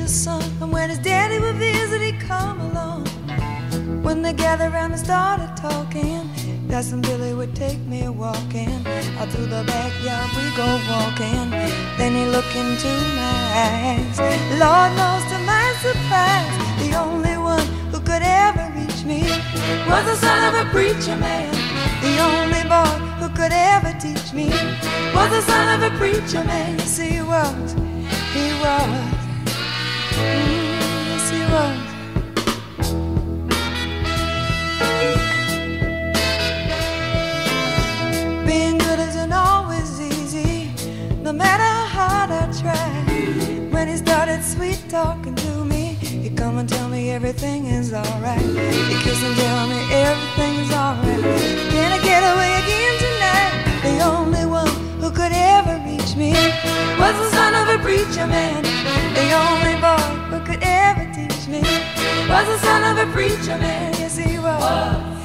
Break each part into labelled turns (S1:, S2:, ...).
S1: son. And when his daddy would visit, he'd come along. When they gathered around and started talking, Cousin Billy would take me walking. Out through the backyard we go walking. Then he looked into my eyes. Lord knows to my surprise, the only one who could ever reach me was the son of a preacher man. The only boy who could ever teach me was the son of a preacher man. Yes, he was. He was. Yes, he. Being good isn't always easy, no matter how hard I try. When he started sweet talking to me, he'd come and tell me everything is alright. He'd kiss and tell me everything is alright. Can I get away again tonight? The only one who could ever me was the son of a preacher man. The only boy who could ever teach me was the son of a preacher man. Yes. He was.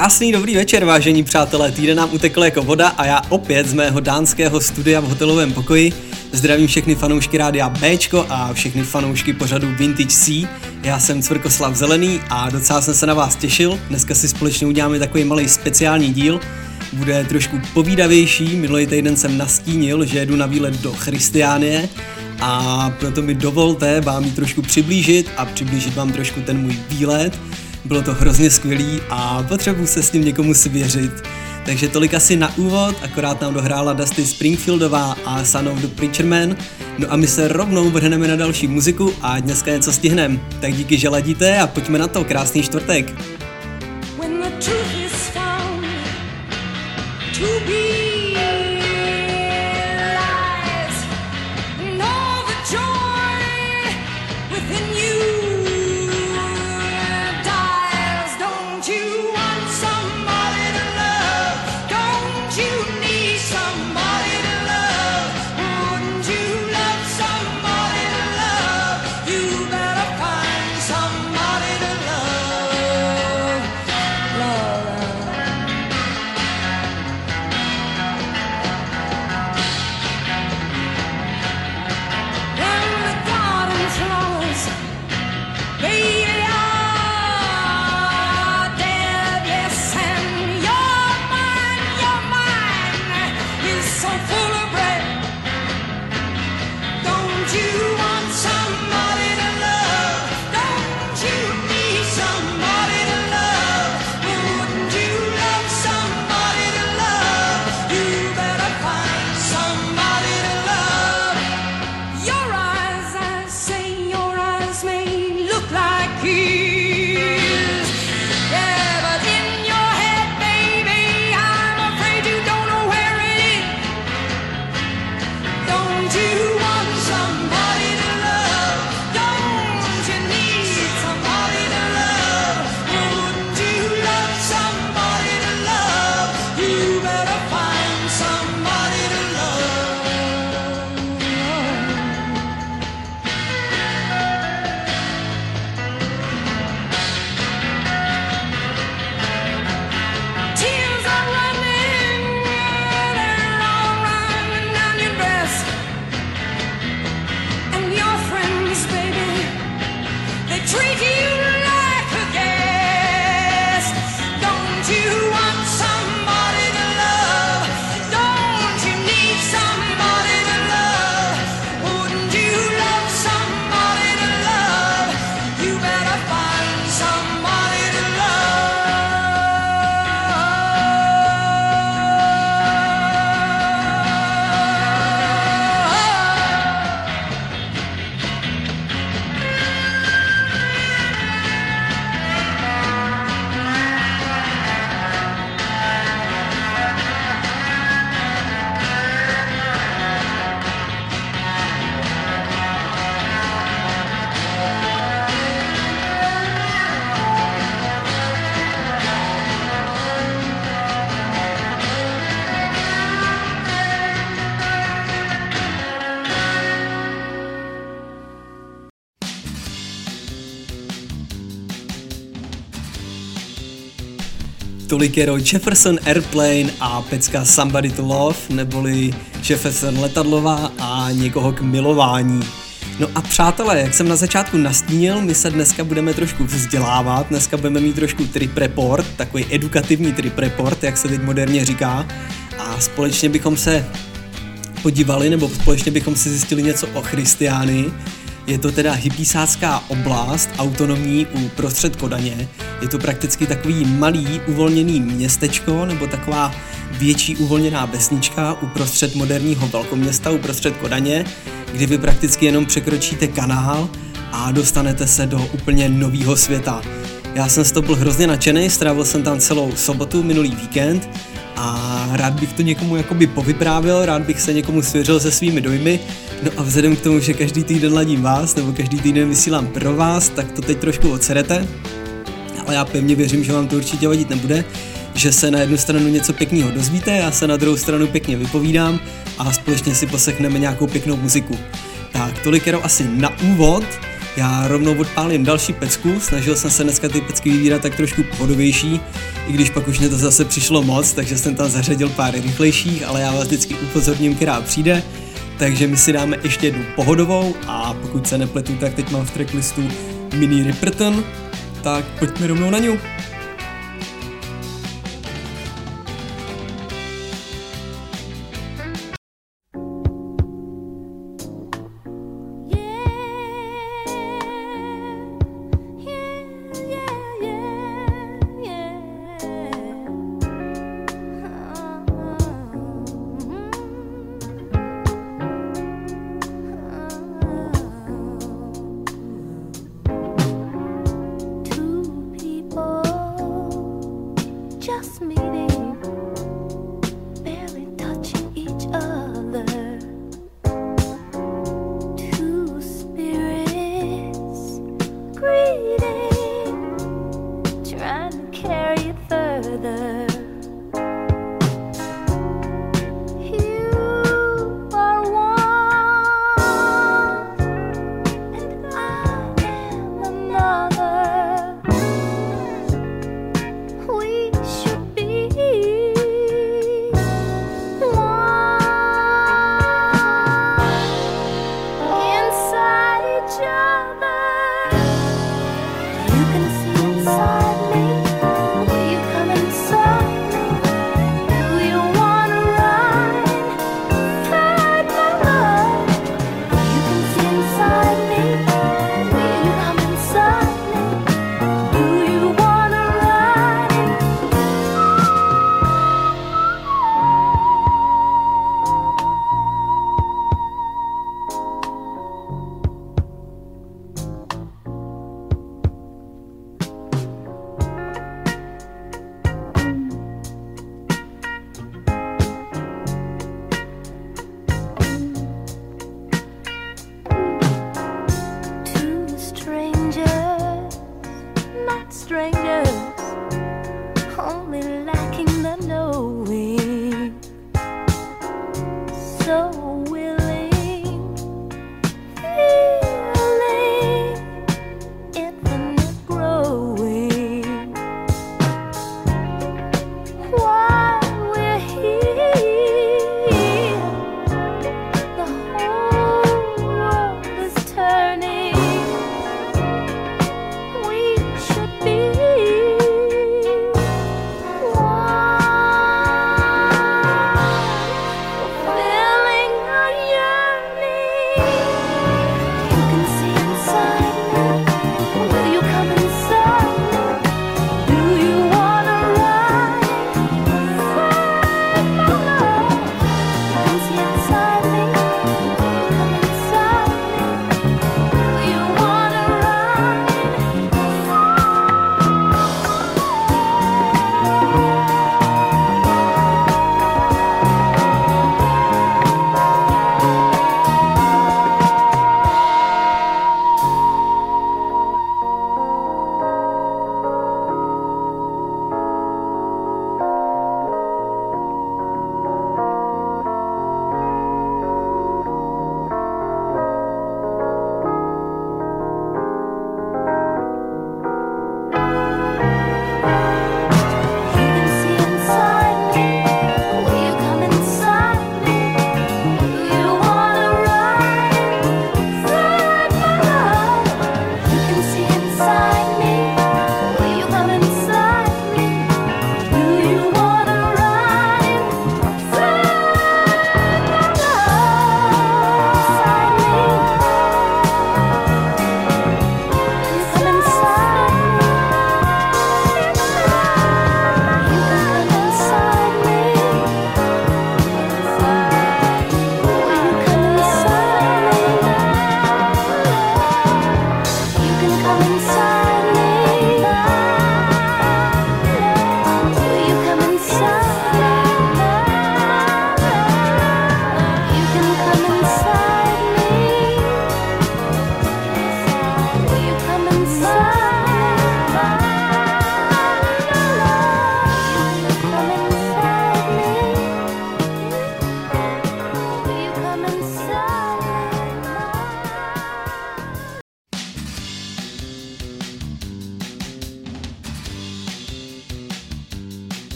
S2: Krásný dobrý večer, vážení přátelé. Týden nám utekl jako voda a já opět z mého dánského studia v hotelovém pokoji zdravím všechny fanoušky rádia Bčko a všechny fanoušky pořadu Vintage C. Já jsem Cvrkoslav Zelený a docela jsem se na vás těšil. Dneska si společně uděláme takový malý speciální díl. Bude trošku povídavější, minulý týden jsem nastínil, že jedu na výlet do Christiánie a proto mi dovolte vám ji trošku přiblížit a přiblížit vám trošku ten můj výlet. Bylo to hrozně skvělý a potřebuji se s tím někomu svěřit. Takže tolik asi na úvod, akorát nám dohrála Dusty Springfieldová a Son of the Preacher Man. No a my se rovnou vrhneme na další muziku a dneska něco stihnem. Tak díky, že ladíte a pojďme na to, krásný čtvrtek. Tolikero Jefferson Airplane a pecka Somebody to Love, neboli Jefferson letadlová a někoho k milování. No a přátelé, jak jsem na začátku nastínil, my se dneska budeme trošku vzdělávat, dneska budeme mít trošku trip report, takový edukativní trip report, jak se teď moderně říká, a společně bychom se podívali, nebo společně bychom si zjistili něco o Christiány, je to teda hypísácká oblast, autonomní uprostřed Kodaně. Je to prakticky takový malý uvolněný městečko nebo taková větší uvolněná vesnička uprostřed moderního velkoměsta, uprostřed Kodaně, kdy vy prakticky jenom překročíte kanál a dostanete se do úplně nového světa. Já jsem z toho byl hrozně nadšený, strávil jsem tam celou sobotu, minulý víkend a rád bych to někomu jakoby povyprávil, rád bych se někomu svěřil se svými dojmy, no a vzhledem k tomu, že každý týden ladím vás, nebo každý týden vysílám pro vás, tak to teď trošku odserete, ale já pevně věřím, že vám to určitě vadit nebude, že se na jednu stranu něco pěkného dozvíte, já se na druhou stranu pěkně vypovídám a společně si poslechneme nějakou pěknou muziku. Tak, tolik jenom asi na úvod, já rovnou odpálím další pecku, snažil jsem se dneska ty pecky vybírat tak trošku pohodovější, i když pak už mě to zase přišlo moc, takže jsem tam zařadil pár rychlejších, ale já vás vždycky upozorním, která přijde. Takže my si dáme ještě jednu pohodovou a pokud se nepletu, tak teď mám v tracklistu Mini Ripperton, tak pojďme rovnou na ňu.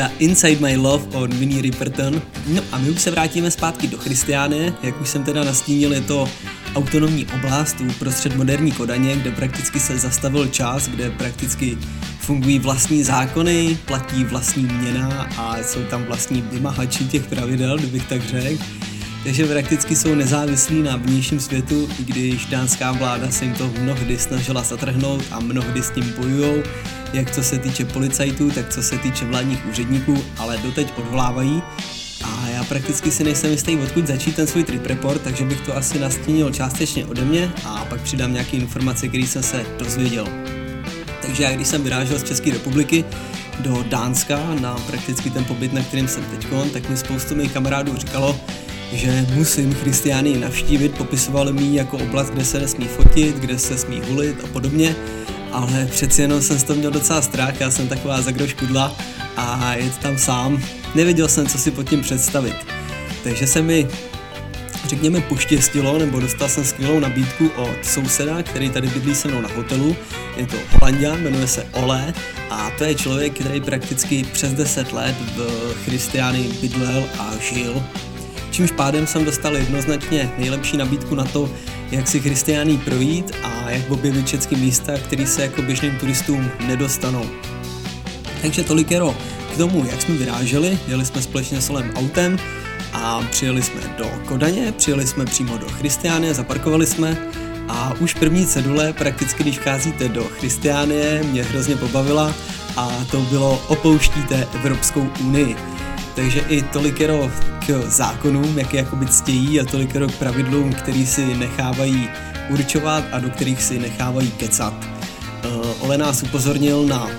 S2: Pecka Inside My Love od Winnie Riperton. No a my už se vrátíme zpátky do Christiánie, jak už jsem teda nastínil, je to autonomní oblast uprostřed moderní Kodaně, kde prakticky se zastavil čas, kde prakticky fungují vlastní zákony, platí vlastní měna a jsou tam vlastní vymahači těch pravidel, kdybych tak řekl. Takže prakticky jsou nezávislí na vnějším světu, i když dánská vláda se jim to mnohdy snažila zatrhnout a mnohdy s tím bojujou, jak co se týče policajtů, tak co se týče vládních úředníků, ale doteď odvlávají. A já prakticky si nejsem jistý, odkud začít ten svůj trip report, takže bych to asi nastínil částečně ode mě a pak přidám nějaké informace, které jsem se dozvěděl. Takže já když jsem vyrážel z České republiky do Dánska na prakticky ten pobyt, na kterým jsem teď, tak mi spoustu mých kamarádů říkalo, že musím Christiánii navštívit, popisovali mi jako oblast, kde se nesmí fotit, kde se smí hulit a podobně, ale přeci jenom jsem z toho měl docela strach, já jsem taková zagroškudla a jet tam sám, nevěděl jsem, co si pod tím představit. Takže se mi řekněme poštěstilo, nebo dostal jsem skvělou nabídku od souseda, který tady bydlí se mnou na hotelu. Je to Holandian, jmenuje se Ole a to je člověk, který prakticky přes 10 let v Christiánii bydlel a žil čímž pádem jsem dostal jednoznačně nejlepší nabídku na to, jak si Christianí projít a jak objevit všechny místa, které se jako běžným turistům nedostanou. Takže tolikero k tomu, jak jsme vyráželi, jeli jsme společně s Olem autem a přijeli jsme do Kodaně, přijeli jsme přímo do Christiánie, zaparkovali jsme a už první cedule, prakticky když vcházíte do Christiánie, mě hrozně pobavila a to bylo opouštíte Evropskou unii. Takže i tolikero k zákonům, jak je jakoby ctějí a tolikero k pravidlům, který si nechávají určovat a do kterých si nechávají kecat. Uh, Ole nás upozornil na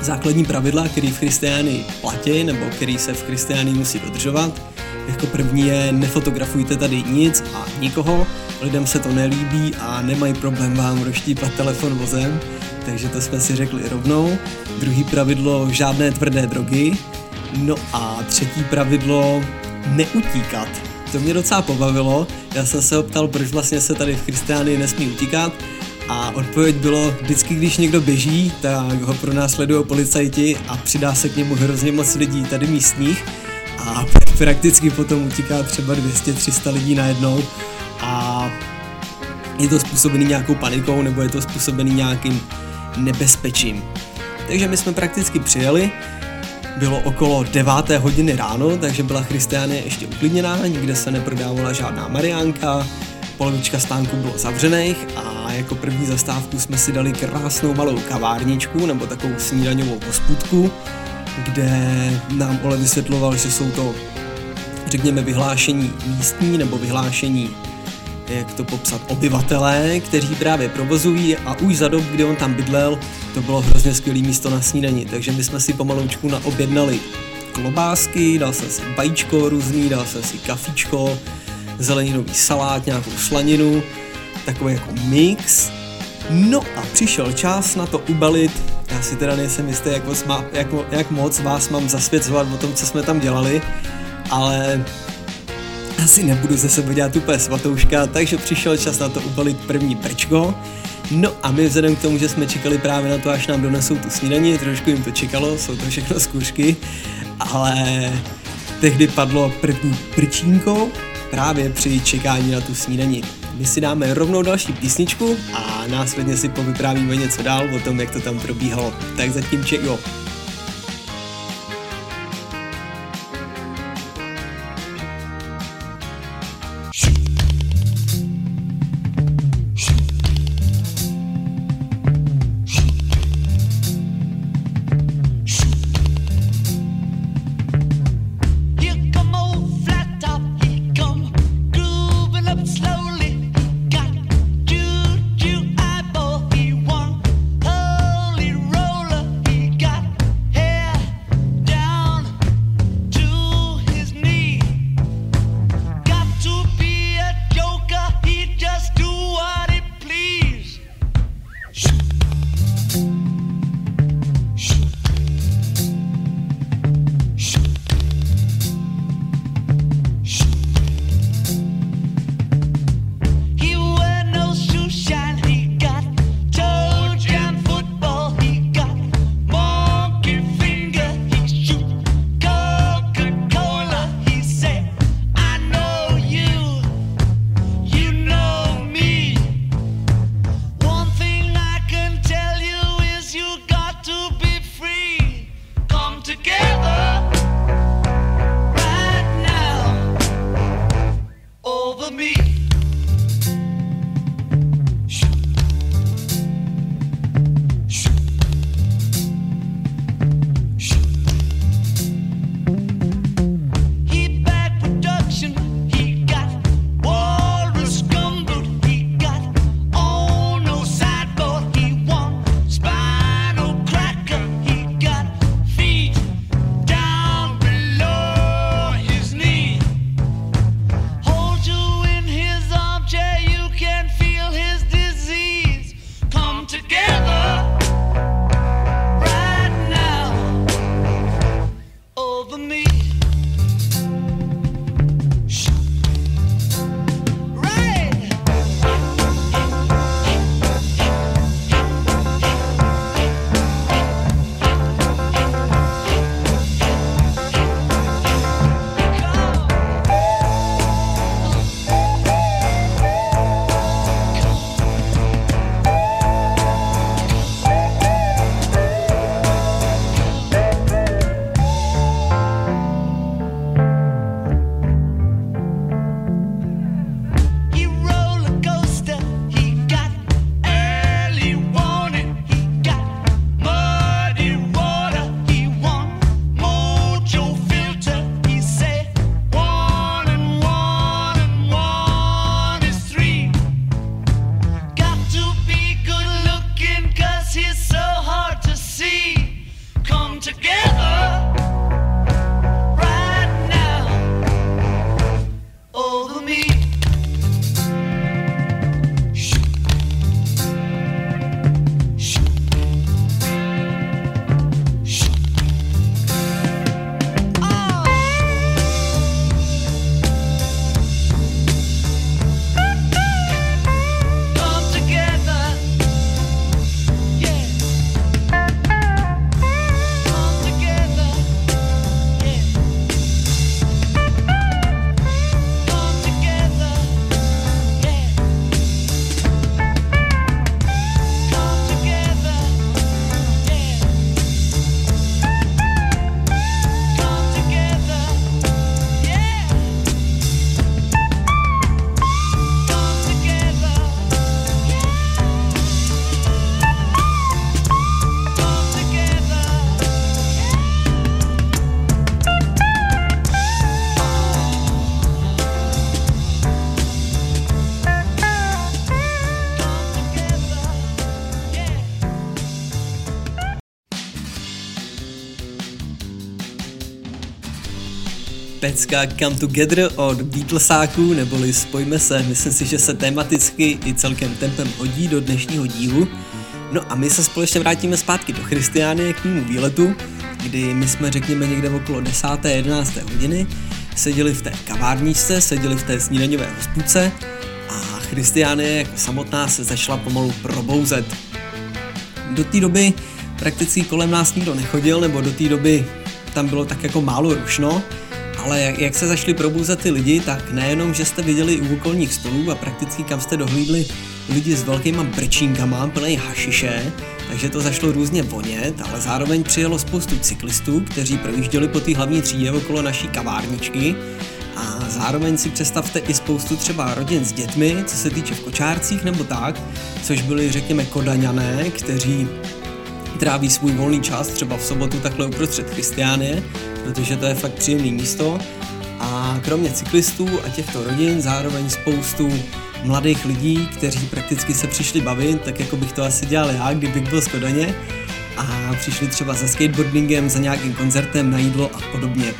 S2: základní pravidla, které v Christiánii platí, nebo který se v Christiánii musí dodržovat. Jako první je nefotografujte tady nic a nikoho, lidem se to nelíbí a nemají problém vám roštípat telefon vozem, takže to jsme si řekli rovnou. Druhý pravidlo, žádné tvrdé drogy, No a třetí pravidlo, neutíkat. To mě docela pobavilo, já jsem se optal, proč vlastně se tady v Christiánii nesmí utíkat. A odpověď bylo, vždycky když někdo běží, tak ho pro nás sledují policajti a přidá se k němu hrozně moc lidí tady místních. A prakticky potom utíká třeba 200-300 lidí najednou. A je to způsobený nějakou panikou nebo je to způsobený nějakým nebezpečím. Takže my jsme prakticky přijeli, bylo okolo 9. hodiny ráno, takže byla Christiánie ještě uklidněná, nikde se neprodávala žádná Mariánka, polovička stánku bylo zavřených a jako první zastávku jsme si dali krásnou malou kavárničku nebo takovou snídaňovou hospůdku, kde nám Ole vysvětloval, že jsou to řekněme vyhlášení místní nebo vyhlášení jak to popsat, obyvatelé, kteří právě provozují a už za dob, kdy on tam bydlel, to bylo hrozně skvělé místo na snídani, takže my jsme si pomaloučku naobjednali klobásky, dal jsem si vajíčko různý, dal jsem si kafičko, zeleninový salát, nějakou slaninu, takový jako mix. No a přišel čas na to ubalit, já si teda nejsem jistý, jak moc, má, jak, jak moc vás mám zasvěcovat o tom, co jsme tam dělali, ale asi nebudu ze sebe dělat úplně svatouška, takže přišel čas na to ubalit první prčko. No a my vzhledem k tomu, že jsme čekali právě na to, až nám donesou tu snídaní, trošku jim to čekalo, jsou to všechno zkušky, ale tehdy padlo první prčínko právě při čekání na tu snídaní. My si dáme rovnou další písničku a následně si povyprávíme něco dál o tom, jak to tam probíhalo. Tak zatím čejo. Pecka Come Together od Beatlesáků, neboli Spojme se, myslím si, že se tematicky i celkem tempem hodí do dnešního dílu. No a my se společně vrátíme zpátky do Christiánie k mému výletu, kdy my jsme řekněme někde okolo 10. 11. hodiny, seděli v té kavárničce, seděli v té snídaňové hospůdce a Christiánie jako samotná se začala pomalu probouzet. Do té doby prakticky kolem nás nikdo nechodil, nebo do té doby tam bylo tak jako málo rušno, ale jak, jak se začali probouzet ty lidi, tak nejenom, že jste viděli u okolních stolů a prakticky kam jste dohlídli lidi s velkýma brčínkama, plný hašiše, takže to zašlo různě vonět, ale zároveň přijelo spoustu cyklistů, kteří projížděli po té hlavní třídě okolo naší kavárničky. A zároveň si představte i spoustu třeba rodin s dětmi, co se týče v kočárcích nebo tak, což byli řekněme kodaňané, kteří tráví svůj volný čas třeba v sobotu takhle uprostřed Christiánie, protože to je fakt příjemné místo. A kromě cyklistů a těchto rodin zároveň spoustu mladých lidí, kteří prakticky se přišli bavit, tak jako bych to asi dělal já, kdybych byl z Kodaně a přišli třeba za skateboardingem, za nějakým koncertem, na jídlo a podobně.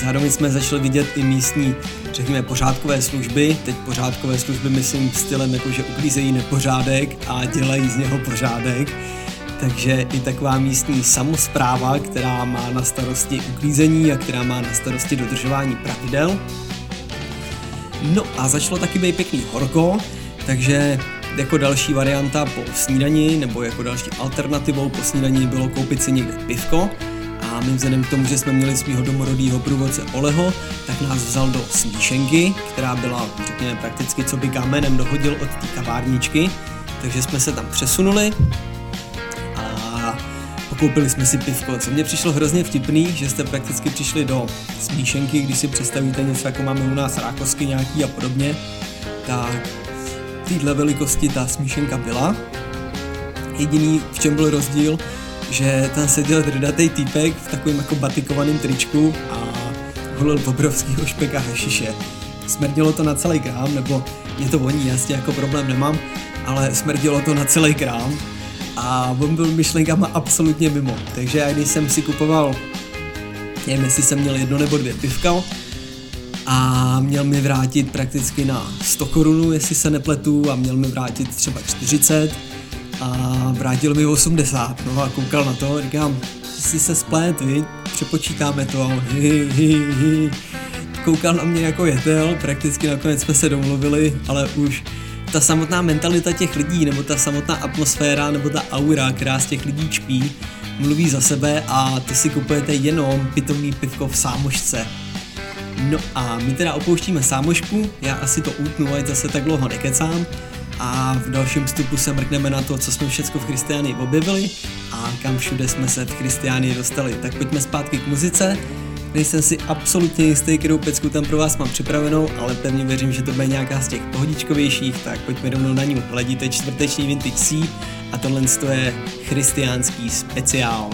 S2: Zároveň jsme začali vidět i místní, řekněme, pořádkové služby. Teď pořádkové služby myslím stylem jako, že uklízejí nepořádek a dělají z něho pořádek. Takže i taková místní samozpráva, která má na starosti uklízení a která má na starosti dodržování pravidel. No a začalo taky být pěkný horko, takže jako další varianta po snídani nebo jako další alternativou po snídani bylo koupit si někde pivko. A my vzhledem k tomu, že jsme měli svého domorodého průvodce Oleho, tak nás vzal do smíšenky, která byla, řekněme, prakticky co by kámenem dohodil od té kavárničky, takže jsme se tam přesunuli pokoupili jsme si pivko, co mně přišlo hrozně vtipný, že jste prakticky přišli do smíšenky, když si představíte něco jako máme u nás rákosky nějaký a podobně, tak v téhle velikosti ta smíšenka byla. Jediný, v čem byl rozdíl, že tam seděl drdatej týpek v takovém jako batikovaném tričku a holil obrovskýho špeka hašiše. Smrdilo to na celý krám, nebo mě to voní, tím jako problém nemám, ale smrdilo to na celý krám a on byl myšlenkama absolutně mimo. Takže já když jsem si kupoval, nevím jestli jsem měl jedno nebo dvě pivka a měl mi vrátit prakticky na 100 korunů, jestli se nepletu a měl mi vrátit třeba 40 a vrátil mi 80, no a koukal na to, říkám, jsi se splet, viď? přepočítáme to, hi, hi, hi. koukal na mě jako jetel, prakticky nakonec jsme se domluvili, ale už ta samotná mentalita těch lidí, nebo ta samotná atmosféra, nebo ta aura, která z těch lidí čpí, mluví za sebe a ty si kupujete jenom pitomý pivko v sámošce. No a my teda opouštíme sámošku, já asi to utnu, ať zase tak dlouho nekecám a v dalším vstupu se mrkneme na to, co jsme všechno v Christiánii objevili a kam všude jsme se v Christiánii dostali. Tak pojďme zpátky k muzice. Nejsem si absolutně jistý, kterou pecku tam pro vás mám připravenou, ale pevně věřím, že to bude nějaká z těch pohodičkovějších, tak pojďme rovnou na ní. Hledíte čtvrteční Vintage C a tohle je christiánský speciál.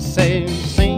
S3: Say, sing,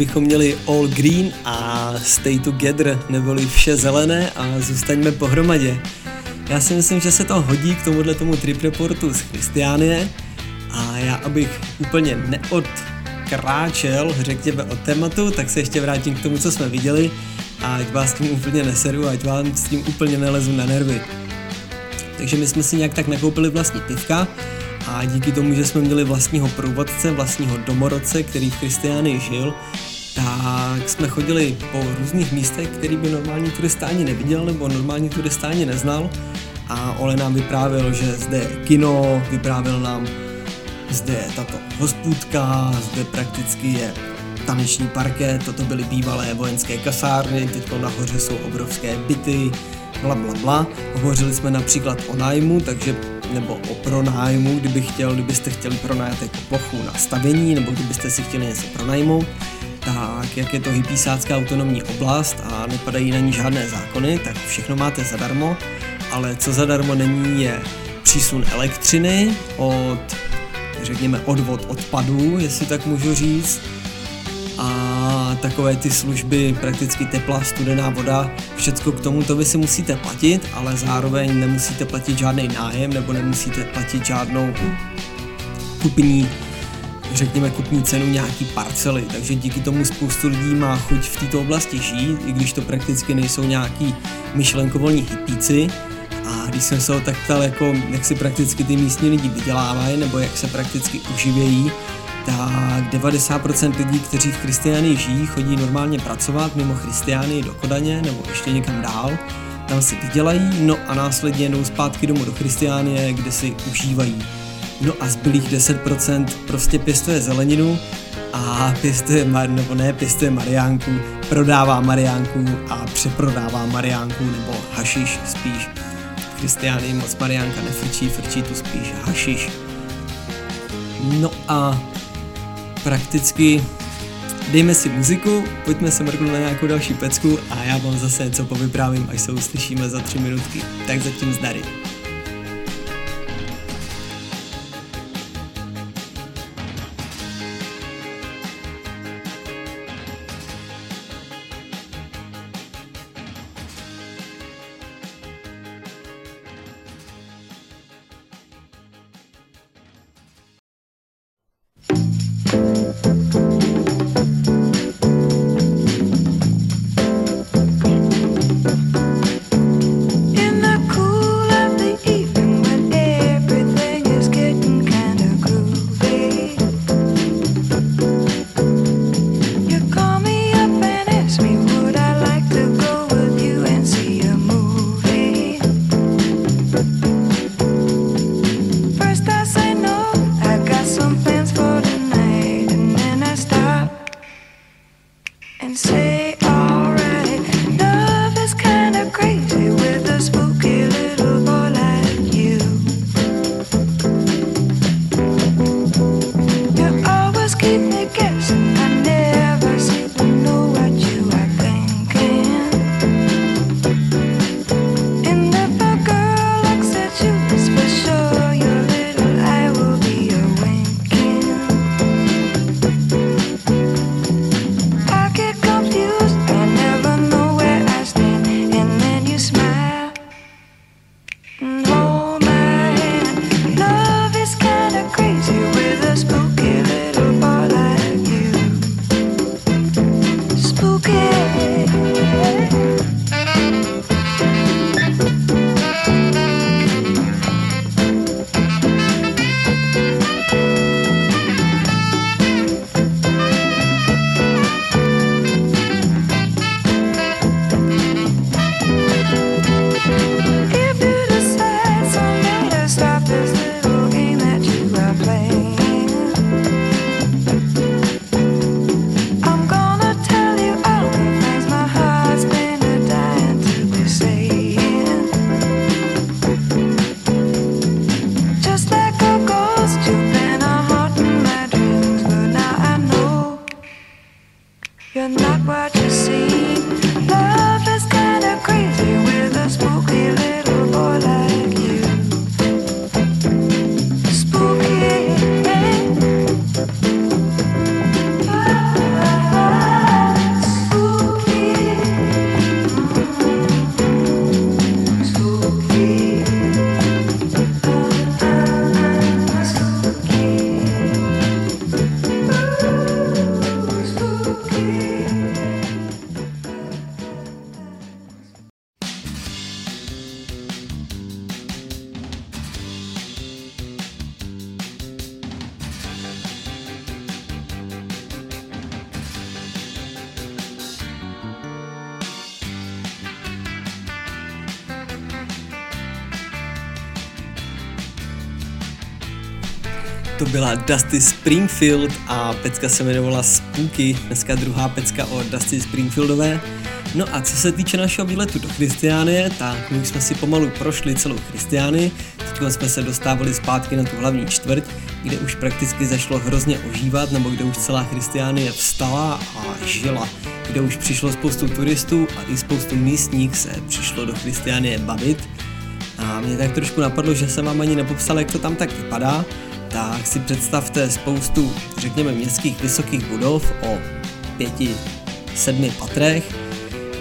S2: bychom měli all green a stay together, neboli vše zelené a zůstaňme pohromadě. Já si myslím, že se to hodí k tomuhle tomu trip reportu z Christiánie a já abych úplně neodkráčel, řekněme, od tématu, tak se ještě vrátím k tomu, co jsme viděli a ať vás tím úplně neseru, ať vám s tím úplně nelezu na nervy. Takže my jsme si nějak tak nakoupili vlastní pivka a díky tomu, že jsme měli vlastního průvodce, vlastního domorodce, který v Kristiánii žil, tak jsme chodili po různých místech, který by normální turista ani neviděl nebo normální turista ani neznal a Ole nám vyprávěl, že zde je kino, vyprávěl nám, zde je tato hospůdka, zde prakticky je taneční parket, toto byly bývalé vojenské kasárny, teď nahoře jsou obrovské byty, bla bla bla. Hovořili jsme například o nájmu, takže nebo o pronájmu, kdyby chtěl, kdybyste chtěli pronajat jako plochu na stavění, nebo kdybyste si chtěli něco pronajmout, tak jak je to hypísácká autonomní oblast a nepadají na ní žádné zákony, tak všechno máte zadarmo, ale co zadarmo není je přísun elektřiny od, řekněme, odvod odpadů, jestli tak můžu říct, a takové ty služby, prakticky teplá, studená voda, všecko k tomu to vy si musíte platit, ale zároveň nemusíte platit žádný nájem nebo nemusíte platit žádnou kupní řekněme kupní cenu nějaký parcely, takže díky tomu spoustu lidí má chuť v této oblasti žít, i když to prakticky nejsou nějaký myšlenkovolní hypíci. A když jsem se ho tak ptal, jako, jak si prakticky ty místní lidi vydělávají, nebo jak se prakticky uživějí, tak 90% lidí, kteří v Kristiánii žijí, chodí normálně pracovat mimo Kristiánii do Kodaně nebo ještě někam dál, tam si vydělají, no a následně jdou zpátky domů do Kristiánie, kde si užívají. No a zbylých 10% prostě pěstuje zeleninu a pěstuje, mar- nebo ne, pěstuje mariánku, prodává mariánku a přeprodává mariánku nebo hašiš spíš. V Kristiánii moc mariánka nefrčí, frčí tu spíš hašiš. No a prakticky dejme si muziku, pojďme se mrknout na nějakou další pecku a já vám zase něco povyprávím, až se uslyšíme za tři minutky. Tak zatím zdary. Byla Dusty Springfield a pecka se jmenovala Spooky, dneska druhá pecka o Dusty Springfieldové. No a co se týče našeho výletu do Christiánie, tak my jsme si pomalu prošli celou Christiány, teď jsme se dostávali zpátky na tu hlavní čtvrť, kde už prakticky zašlo hrozně ožívat, nebo kde už celá Christiánie vstala a žila, kde už přišlo spoustu turistů a i spoustu místních se přišlo do Christiánie bavit. A mě tak trošku napadlo, že jsem vám ani nepopsal, jak to tam tak vypadá, tak si představte spoustu, řekněme, městských vysokých budov o pěti, sedmi patrech,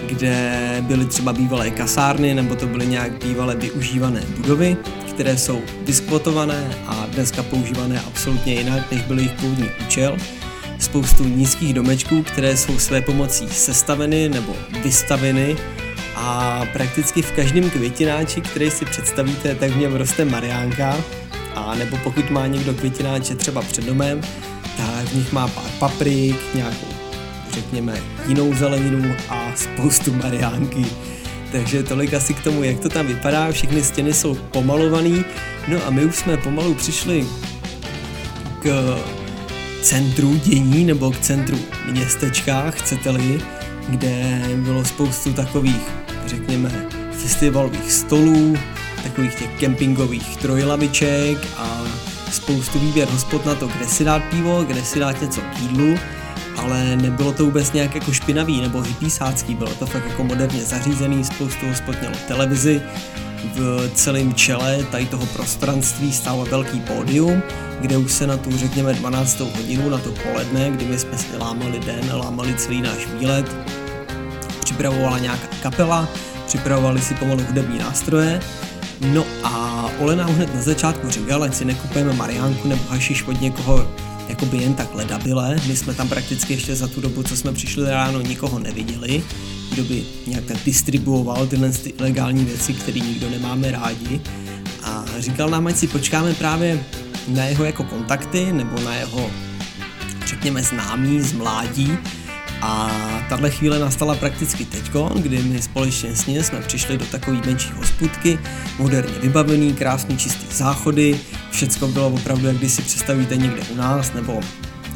S2: kde byly třeba bývalé kasárny, nebo to byly nějak bývalé využívané budovy, které jsou diskvotované a dneska používané absolutně jinak, než byl jejich původní účel. Spoustu nízkých domečků, které jsou své pomocí sestaveny nebo vystaveny a prakticky v každém květináči, který si představíte, tak v něm roste mariánka, a nebo pokud má někdo květináče třeba před domem, tak v nich má pár paprik, nějakou, řekněme, jinou zeleninu a spoustu mariánky. Takže tolik asi k tomu, jak to tam vypadá, všechny stěny jsou pomalované, no a my už jsme pomalu přišli k centru dění nebo k centru městečka, chcete-li, kde bylo spoustu takových, řekněme, festivalových stolů, takových těch kempingových trojlaviček a spoustu výběr hospod na to, kde si dát pivo, kde si dát něco k jídlu, ale nebylo to vůbec nějak jako špinavý nebo hypísácký, bylo to fakt jako moderně zařízený, spoustu hospod mělo televizi, v celém čele tady toho prostranství stálo velký pódium, kde už se na tu, řekněme, 12. hodinu, na to poledne, kdy my jsme si lámali den, lámali celý náš výlet, připravovala nějaká kapela, připravovali si pomalu hudební nástroje, no a Ole nám hned na začátku říkal, ať si nekupujeme Mariánku nebo hašiš od někoho jakoby jen tak ledabile. My jsme tam prakticky ještě za tu dobu, co jsme přišli ráno, nikoho neviděli, kdo by nějak tak distribuoval tyhle ty ilegální věci, které nikdo nemáme rádi. A říkal nám, ať si počkáme právě na jeho jako kontakty nebo na jeho, řekněme, známí z mládí, a tahle chvíle nastala prakticky teďko, kdy my společně s ním jsme přišli do takové menší hospůdky, moderně vybavený, krásný čistý záchody, všecko bylo opravdu, jak když si představíte někde u nás, nebo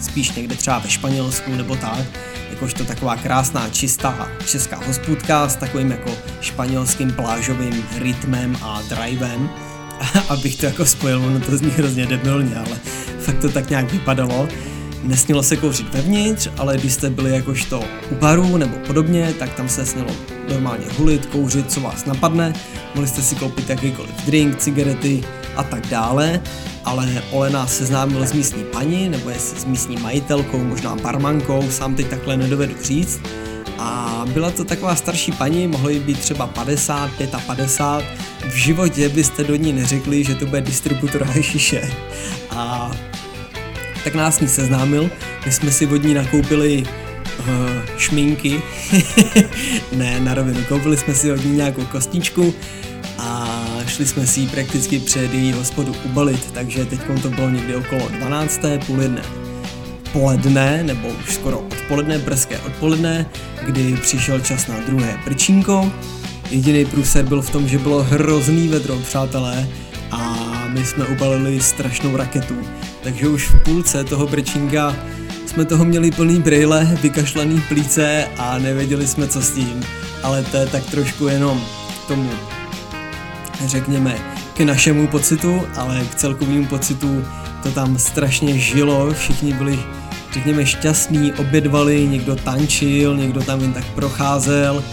S2: spíš někde třeba ve Španělsku nebo tak, jakožto taková krásná čistá česká hospůdka s takovým jako španělským plážovým rytmem a drivem. Abych to jako spojil, ono to zní hrozně debilně, ale fakt to tak nějak vypadalo. Nesmělo se kouřit vevnitř, ale když jste byli jakožto u baru nebo podobně, tak tam se smělo normálně hulit, kouřit, co vás napadne. Mohli jste si koupit jakýkoliv drink, cigarety a tak dále, ale Ole nás seznámil s místní paní, nebo jestli s místní majitelkou, možná barmankou, sám teď takhle nedovedu říct. A byla to taková starší paní, mohlo jí být třeba 50, 55. V životě byste do ní neřekli, že to bude distributor hašiše. A tak nás s ní seznámil. My jsme si od ní nakoupili uh, šminky, ne na rovinu, koupili jsme si od ní nějakou kostičku a šli jsme si ji prakticky před její hospodu ubalit, takže teď to bylo někdy okolo 12. půl jedné poledne, nebo už skoro odpoledne, brzké odpoledne, kdy přišel čas na druhé prčínko. Jediný průser byl v tom, že bylo hrozný vedro, přátelé, a my jsme ubalili strašnou raketu. Takže už v půlce toho brčínka jsme toho měli plný brejle, vykašlaný plíce a nevěděli jsme co s tím. Ale to je tak trošku jenom k tomu, řekněme, k našemu pocitu, ale k celkovému pocitu to tam strašně žilo, všichni byli řekněme šťastní, obědvali, někdo tančil, někdo tam jen tak procházel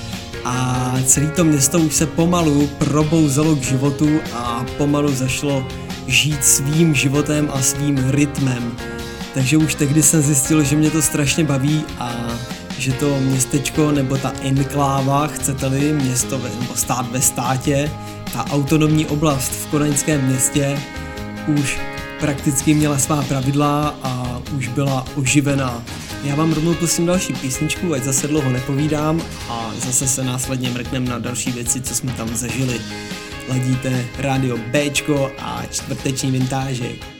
S2: a celé to město už se pomalu probouzelo k životu a pomalu zašlo žít svým životem a svým rytmem. Takže už tehdy jsem zjistil, že mě to strašně baví a že to městečko nebo ta enkláva, chcete-li, město nebo stát ve státě, ta autonomní oblast v kodaňském městě už prakticky měla svá pravidla a už byla oživená. Já vám rovnou pustím další písničku, ať zase dlouho nepovídám a zase se následně mrkneme na další věci, co jsme tam zažili. Ladíte rádio Bčko a čtvrteční vintážek.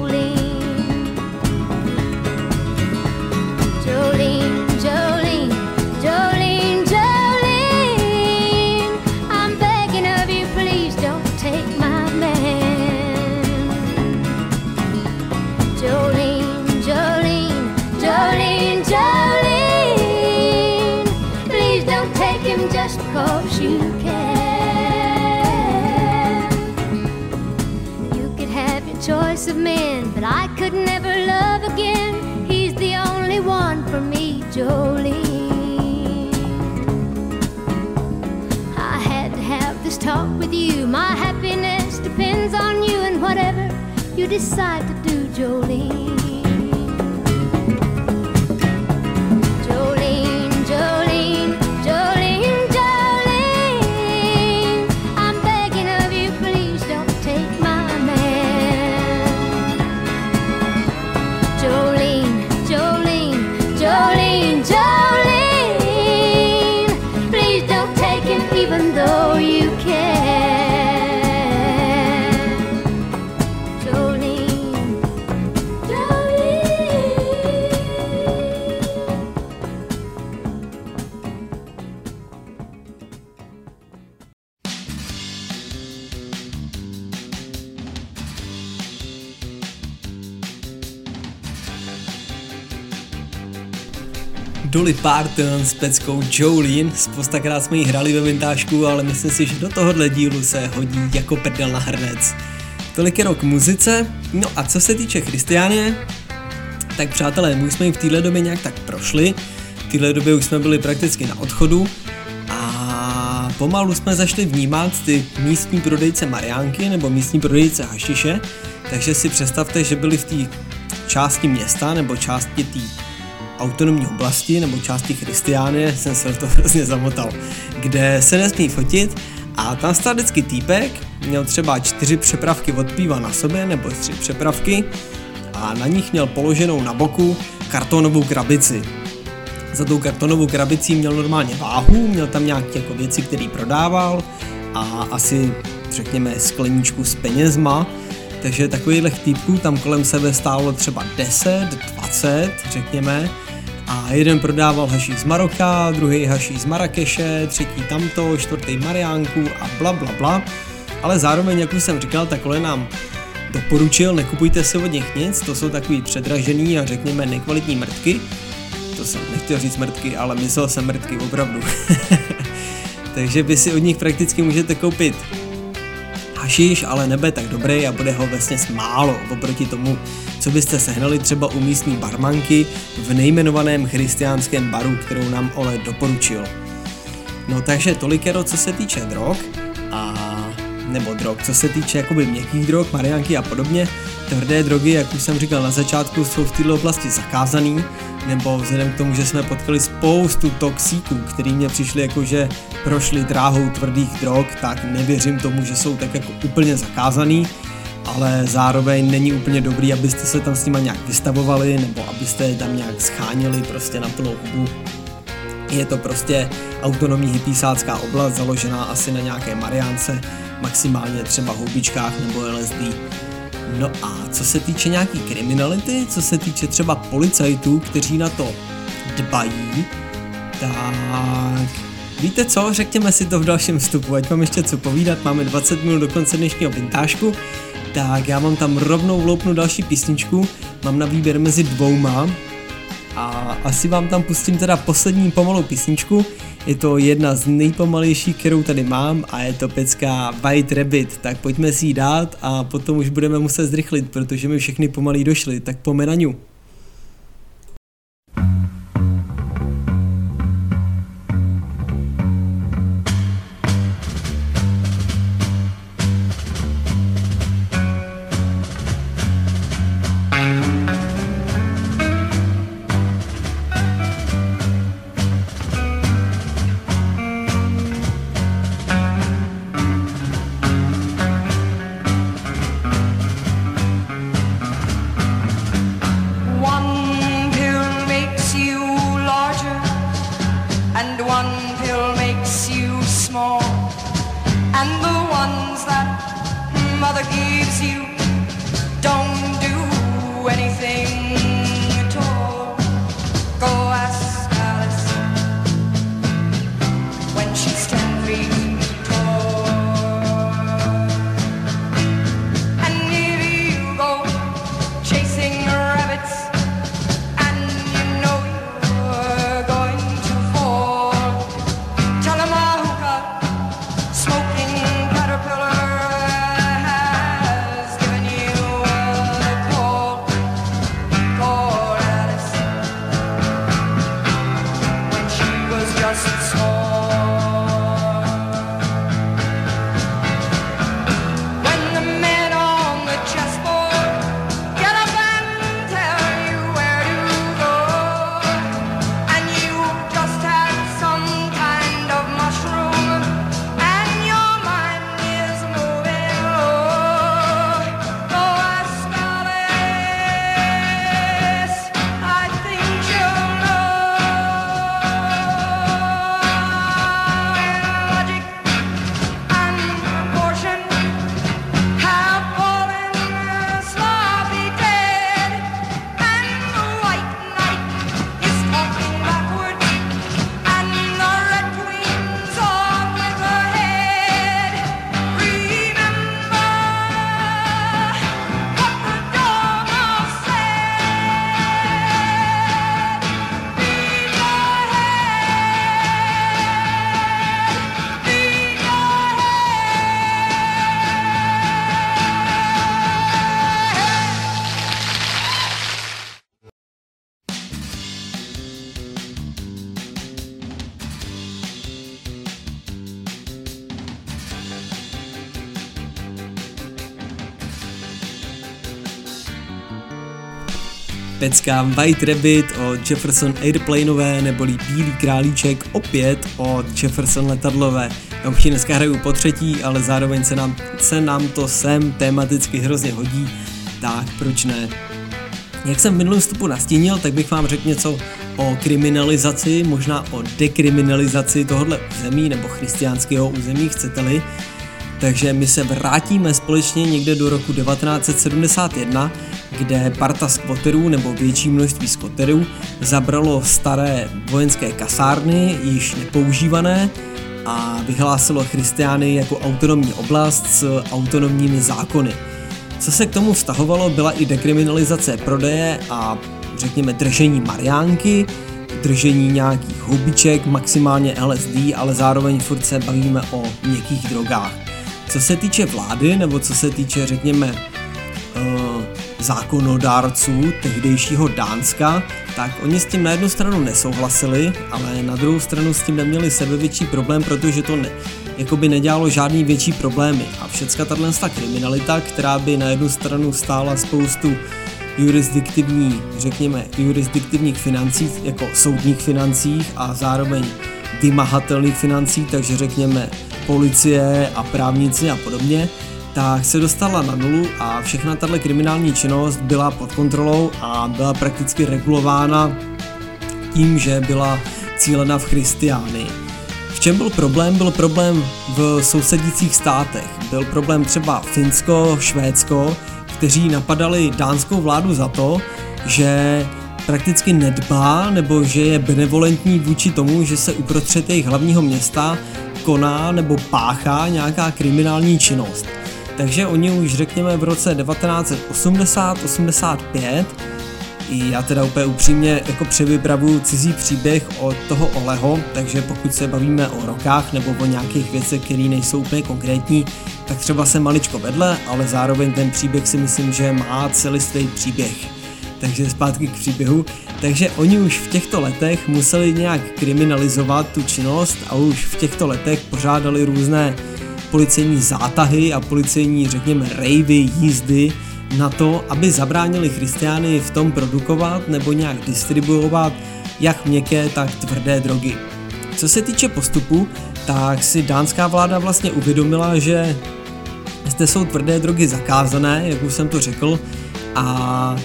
S4: My happiness depends on you and whatever you decide to do, Jolene.
S2: Dolly Parton s peckou Jolene, spostakrát jsme ji hrali ve vintážku, ale myslím si, že do tohohle dílu se hodí jako prdel na hrnec. Tolik jenom k muzice, no a co se týče Christiánie, tak přátelé, my jsme ji v téhle době nějak tak prošli, v téhle době už jsme byli prakticky na odchodu a pomalu jsme zašli vnímat ty místní prodejce Mariánky nebo místní prodejce Hašiše, takže si představte, že byli v té části města nebo části té autonomní oblasti nebo části Christiánie, jsem se to hrozně zamotal, kde se nesmí fotit a tam stál vždycky týpek, měl třeba čtyři přepravky od piva na sobě nebo tři přepravky a na nich měl položenou na boku kartonovou krabici. Za tou kartonovou krabicí měl normálně váhu, měl tam nějaké jako věci, které prodával a asi řekněme skleničku s penězma, takže takových týpků tam kolem sebe stálo třeba 10, 20, řekněme, a jeden prodával haší z Maroka, druhý haší z Marrakeše, třetí tamto, čtvrtý Mariánku a bla bla bla. Ale zároveň, jak už jsem říkal, tak Ole nám doporučil, nekupujte si od nich nic, to jsou takový předražený a řekněme nekvalitní mrtky. To jsem nechtěl říct mrtky, ale myslel jsem mrtky opravdu. Takže vy si od nich prakticky můžete koupit hašiš, ale nebe tak dobrý a bude ho vlastně málo oproti tomu, co byste sehnali třeba u místní barmanky v nejmenovaném christiánském baru, kterou nám Ole doporučil. No takže tolikero, co se týče drog nebo drog, co se týče jakoby měkkých drog, marianky a podobně, tvrdé drogy, jak už jsem říkal na začátku, jsou v této oblasti zakázaný, nebo vzhledem k tomu, že jsme potkali spoustu toxíků, který mě přišli jako, že prošli dráhou tvrdých drog, tak nevěřím tomu, že jsou tak jako úplně zakázaný, ale zároveň není úplně dobrý, abyste se tam s nima nějak vystavovali, nebo abyste je tam nějak schánili prostě na plnou hubu. Je to prostě autonomní hypísácká oblast, založená asi na nějaké mariánce, maximálně třeba houbičkách nebo LSD. No a co se týče nějaký kriminality, co se týče třeba policajtů, kteří na to dbají, tak víte co, řekněme si to v dalším vstupu, ať mám ještě co povídat, máme 20 minut do konce dnešního vintážku, tak já vám tam rovnou vloupnu další písničku, mám na výběr mezi dvouma, a asi vám tam pustím teda poslední pomalou písničku. Je to jedna z nejpomalejších, kterou tady mám a je to pecka White Rabbit, tak pojďme si ji dát a potom už budeme muset zrychlit, protože mi všechny pomalý došly, tak na
S1: peckám White
S2: Rabbit od Jefferson Airplaneové neboli Bílý králíček opět od Jefferson letadlové. Já už ji dneska hraju po třetí, ale zároveň se nám, se nám to sem tematicky hrozně hodí, tak proč ne? Jak jsem v minulém vstupu nastínil, tak bych vám řekl něco o kriminalizaci, možná o dekriminalizaci tohohle území nebo christianského území, chcete-li. Takže my se vrátíme společně někde do roku 1971 kde parta skvoterů nebo větší množství skvoterů zabralo staré vojenské kasárny, již nepoužívané, a vyhlásilo Christiány jako autonomní oblast s autonomními zákony. Co se k tomu vztahovalo, byla i dekriminalizace prodeje a řekněme držení mariánky, držení nějakých houbiček, maximálně LSD, ale zároveň furt se bavíme o měkkých drogách. Co se týče vlády, nebo co se týče, řekněme, zákonodárců tehdejšího Dánska, tak oni s tím na jednu stranu nesouhlasili, ale na druhou stranu s tím neměli sebevětší problém, protože to ne, jakoby nedělalo žádný větší problémy. A všecka tato kriminalita, která by na jednu stranu stála spoustu jurisdiktivní, řekněme, jurisdiktivních financí, jako soudních financích a zároveň vymahatelných financí, takže řekněme policie a právníci a podobně, tak se dostala na nulu a všechna tato kriminální činnost byla pod kontrolou a byla prakticky regulována tím, že byla cílena v Christiánii. V čem byl problém? Byl problém v sousedících státech. Byl problém třeba Finsko, Švédsko, kteří napadali dánskou vládu za to, že prakticky nedbá nebo že je benevolentní vůči tomu, že se uprostřed jejich hlavního města koná nebo páchá nějaká kriminální činnost. Takže oni už řekněme v roce 1980-85 I já teda úplně upřímně jako převypravuju cizí příběh od toho Oleho, takže pokud se bavíme o rokách nebo o nějakých věcech, které nejsou úplně konkrétní, tak třeba se maličko vedle, ale zároveň ten příběh si myslím, že má celistvý příběh. Takže zpátky k příběhu. Takže oni už v těchto letech museli nějak kriminalizovat tu činnost a už v těchto letech pořádali různé policejní zátahy a policejní, řekněme, rejvy, jízdy na to, aby zabránili christiány v tom produkovat nebo nějak distribuovat jak měkké, tak tvrdé drogy. Co se týče postupu, tak si dánská vláda vlastně uvědomila, že zde jsou tvrdé drogy zakázané, jak už jsem to řekl, a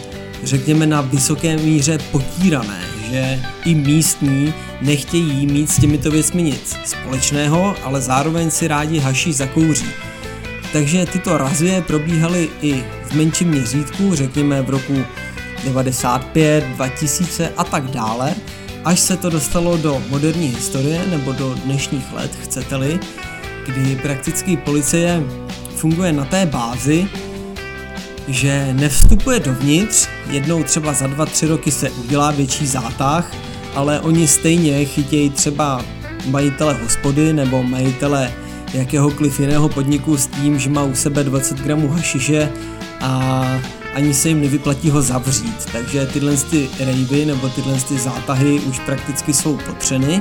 S2: řekněme na vysoké míře potírané, že i místní nechtějí mít s těmito věcmi nic společného, ale zároveň si rádi haší zakouří. Takže tyto razie probíhaly i v menším měřítku, řekněme v roku 95, 2000 a tak dále, až se to dostalo do moderní historie nebo do dnešních let, chcete-li, kdy prakticky policie funguje na té bázi, že nevstupuje dovnitř, jednou třeba za dva, tři roky se udělá větší zátah, ale oni stejně chytějí třeba majitele hospody nebo majitele jakéhokoliv jiného podniku s tím, že má u sebe 20 gramů hašiše a ani se jim nevyplatí ho zavřít. Takže tyhle ty rejvy nebo tyhle ty zátahy už prakticky jsou potřeny.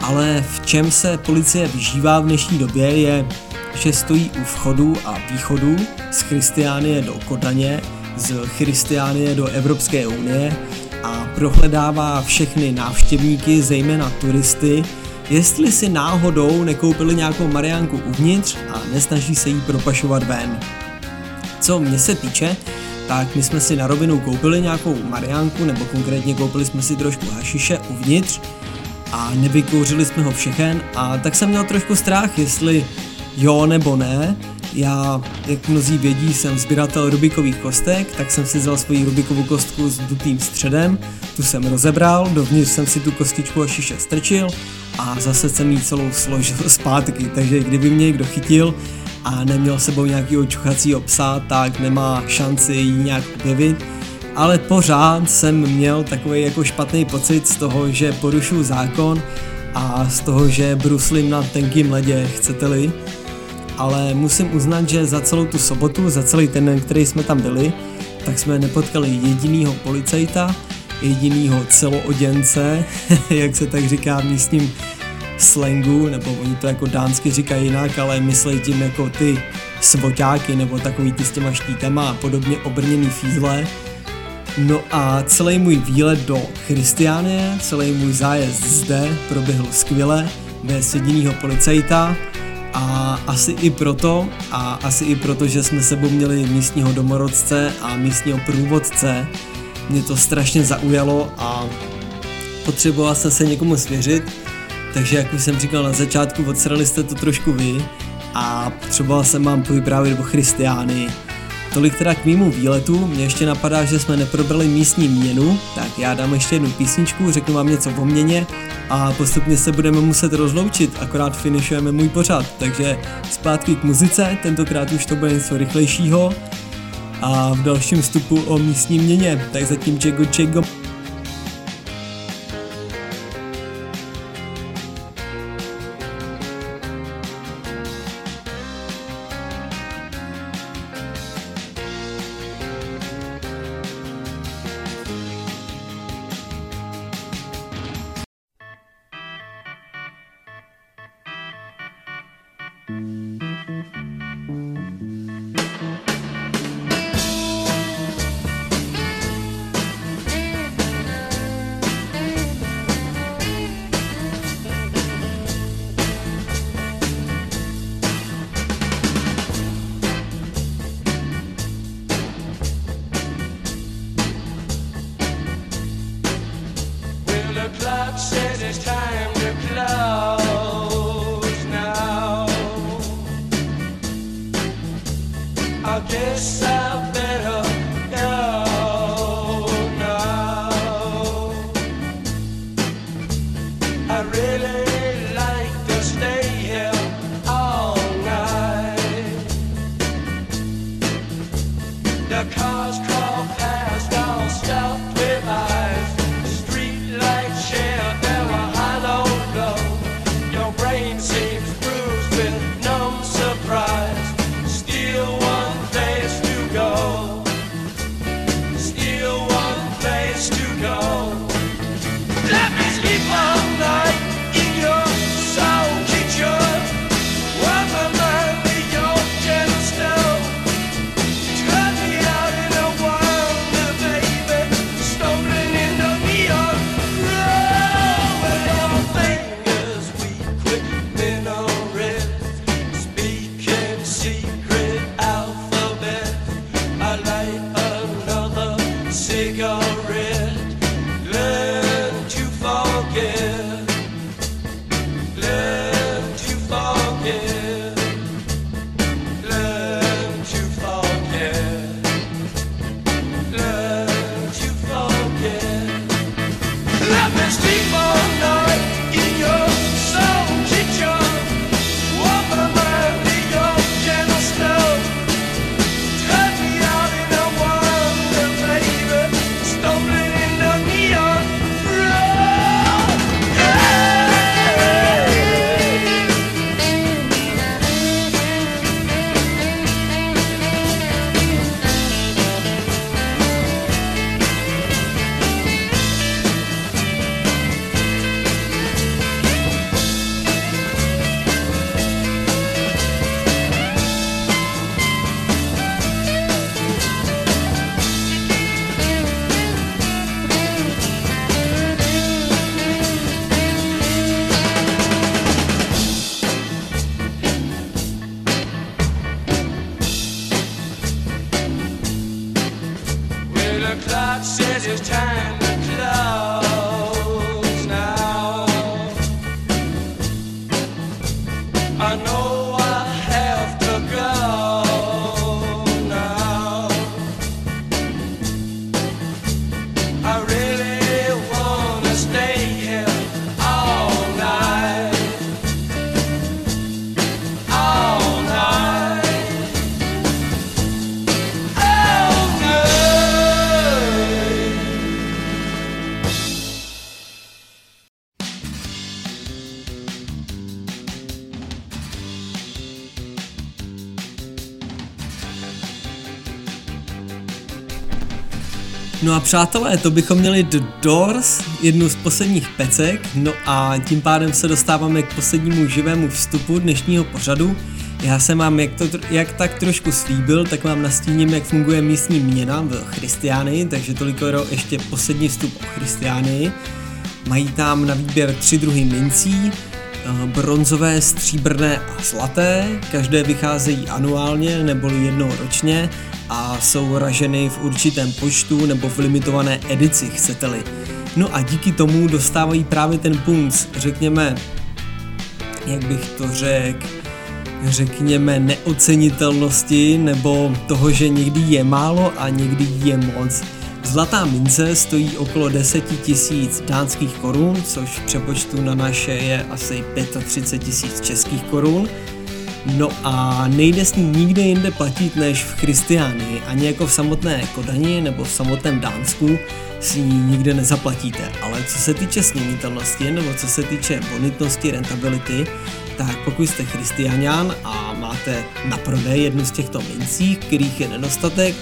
S2: Ale v čem se policie vyžívá v dnešní době je, že stojí u vchodu a východu. Z Christiánie do Kodaně, z Christiánie do Evropské unie a prohledává všechny návštěvníky, zejména turisty, jestli si náhodou nekoupili nějakou Mariánku uvnitř a nesnaží se jí propašovat ven. Co mě se týče, tak my jsme si na rovinu koupili nějakou Mariánku, nebo konkrétně koupili jsme si trošku hašiše uvnitř a nevykouřili jsme ho všechen a tak jsem měl trošku strach, jestli jo nebo ne. Já, jak mnozí vědí, jsem sběratel Rubikových kostek, tak jsem si vzal svoji Rubikovou kostku s dutým středem, tu jsem rozebral, dovnitř jsem si tu kostičku a šiše strčil a zase jsem jí celou složil zpátky, takže kdyby mě někdo chytil a neměl sebou nějakého čuchacího psa, tak nemá šanci ji nějak objevit. Ale pořád jsem měl takový jako špatný pocit z toho, že porušuju zákon a z toho, že bruslím na tenkým ledě, chcete-li. Ale musím uznat, že za celou tu sobotu, za celý ten který jsme tam byli, tak jsme nepotkali jedinýho policajta, jedinýho celooděnce, jak se tak říká v místním slangu, nebo oni to jako dánsky říkají jinak, ale myslí tím jako ty svoťáky, nebo takový ty s těma štítama a podobně obrněný fízle. No a celý můj výlet do Christiánie, celý můj zájezd zde proběhl skvěle, bez jedinýho policajta a asi i proto, a asi i proto, že jsme sebou měli místního domorodce a místního průvodce, mě to strašně zaujalo a potřeboval jsem se někomu svěřit, takže jak už jsem říkal na začátku, odsrali jste to trošku vy a potřeboval jsem vám povyprávět o Christiány. Tolik teda k mýmu výletu, mě ještě napadá, že jsme neprobrali místní měnu, tak já dám ještě jednu písničku, řeknu vám něco o měně a postupně se budeme muset rozloučit, akorát finišujeme můj pořad, takže zpátky k muzice, tentokrát už to bude něco rychlejšího. A v dalším vstupu o místní měně, tak zatím čego čego. No a přátelé, to bychom měli The Doors, jednu z posledních pecek, no a tím pádem se dostáváme k poslednímu živému vstupu dnešního pořadu. Já jsem vám jak, to, jak tak trošku slíbil, tak vám nastíním, jak funguje místní měna v Christiánii, takže toliko ještě poslední vstup o Christiánii. Mají tam na výběr tři druhy mincí, eh, bronzové, stříbrné a zlaté, každé vycházejí anuálně nebo jednou ročně a jsou raženy v určitém počtu nebo v limitované edici, chcete-li. No a díky tomu dostávají právě ten punc, řekněme, jak bych to řekl, řekněme neocenitelnosti nebo toho, že někdy je málo a někdy je moc. Zlatá mince stojí okolo 10 tisíc dánských korun, což v přepočtu na naše je asi 35 tisíc českých korun. No a nejde s ní nikde jinde platit než v Christiánii, ani jako v samotné Kodani nebo v samotném Dánsku si ní nikde nezaplatíte. Ale co se týče směnitelnosti nebo co se týče bonitnosti, rentability, tak pokud jste christianián a máte na prodej jednu z těchto mincí, kterých je nedostatek,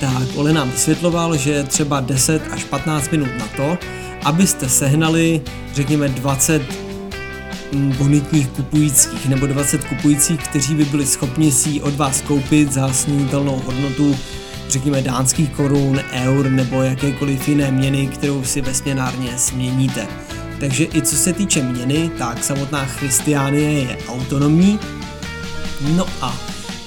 S2: tak Ole nám vysvětloval, že třeba 10 až 15 minut na to, abyste sehnali, řekněme, 20 mm, bonitních kupujících nebo 20 kupujících, kteří by byli schopni si od vás koupit za snítelnou hodnotu řekněme dánských korun, eur nebo jakékoliv jiné měny, kterou si ve směnárně směníte. Takže i co se týče měny, tak samotná Christiánie je autonomní. No a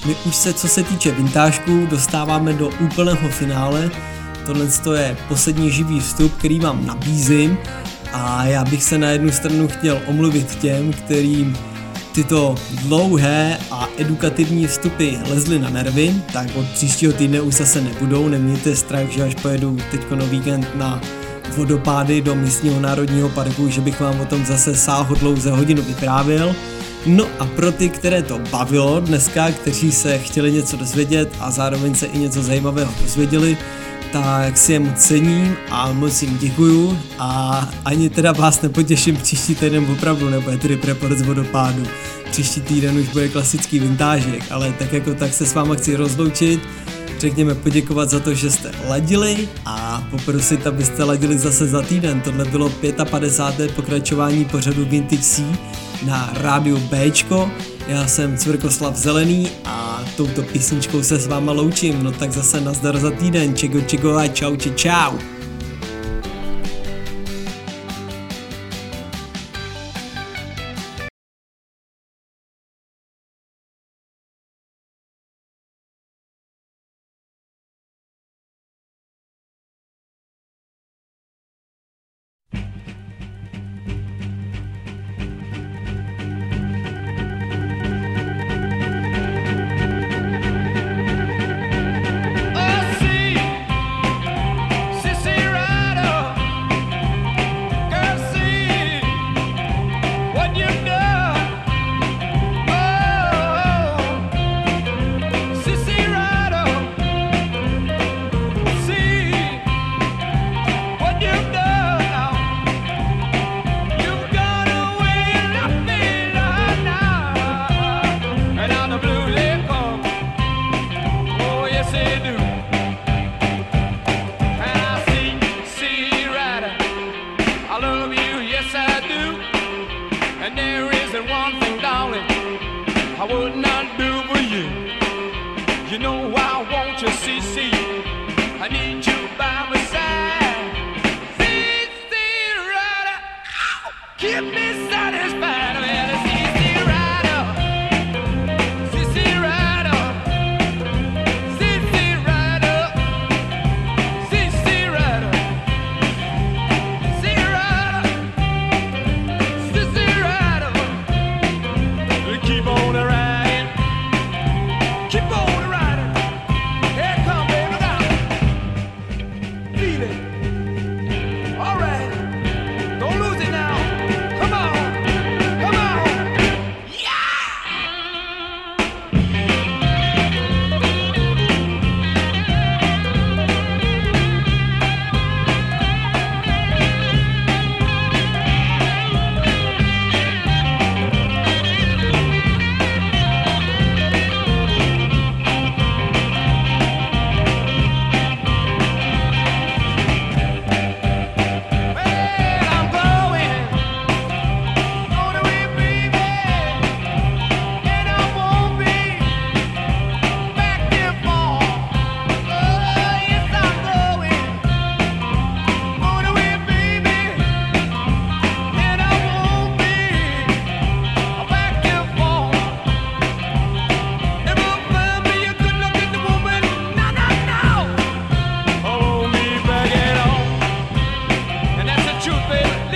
S2: my už se, co se týče vintážků, dostáváme do úplného finále. Tohle je poslední živý vstup, který vám nabízím a já bych se na jednu stranu chtěl omluvit těm, kterým tyto dlouhé a edukativní vstupy lezly na nervy, tak od příštího týdne už zase nebudou, nemějte strach, že až pojedu teďko na víkend na vodopády do místního národního parku, že bych vám o tom zase sáhodlouze hodinu vyprávěl. No a pro ty, které to bavilo dneska, kteří se chtěli něco dozvědět a zároveň se i něco zajímavého dozvěděli, tak si je moc cením a moc jim děkuju a ani teda vás nepotěším příští týden opravdu, nebo je tedy preport z vodopádu. Příští týden už bude klasický vintážek, ale tak jako tak se s váma chci rozloučit, řekněme poděkovat za to, že jste ladili a poprosit, abyste ladili zase za týden. Tohle bylo 55. pokračování pořadu Vintage C na rádiu Bčko. Já jsem Cvrkoslav Zelený a touto písničkou se s váma loučím. No tak zase nazdar za týden. Čego čego a čau či čau.